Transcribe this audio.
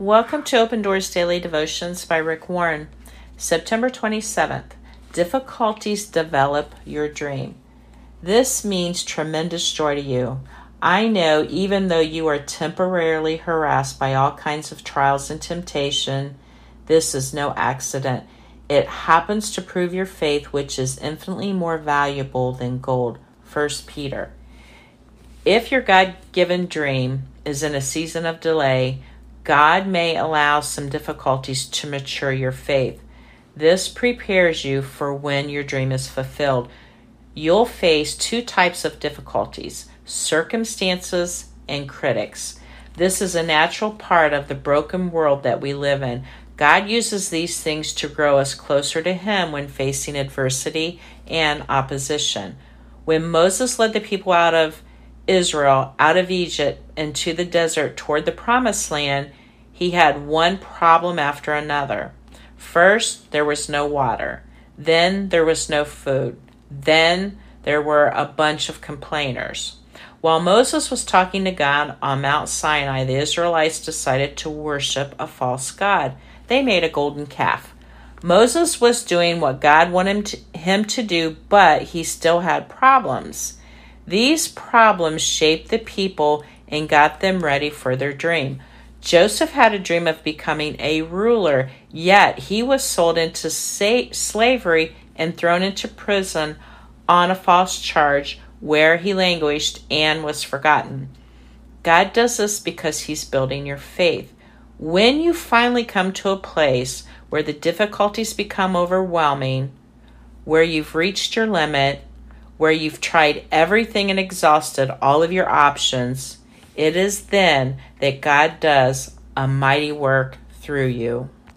Welcome to Open Doors Daily Devotions by Rick Warren. September 27th. Difficulties develop your dream. This means tremendous joy to you. I know even though you are temporarily harassed by all kinds of trials and temptation, this is no accident. It happens to prove your faith, which is infinitely more valuable than gold. 1 Peter. If your God given dream is in a season of delay, God may allow some difficulties to mature your faith. This prepares you for when your dream is fulfilled. You'll face two types of difficulties circumstances and critics. This is a natural part of the broken world that we live in. God uses these things to grow us closer to Him when facing adversity and opposition. When Moses led the people out of Israel out of Egypt into the desert toward the promised land, he had one problem after another. First, there was no water. Then, there was no food. Then, there were a bunch of complainers. While Moses was talking to God on Mount Sinai, the Israelites decided to worship a false god. They made a golden calf. Moses was doing what God wanted him to do, but he still had problems. These problems shaped the people and got them ready for their dream. Joseph had a dream of becoming a ruler, yet he was sold into sa- slavery and thrown into prison on a false charge where he languished and was forgotten. God does this because he's building your faith. When you finally come to a place where the difficulties become overwhelming, where you've reached your limit, where you've tried everything and exhausted all of your options, it is then that God does a mighty work through you.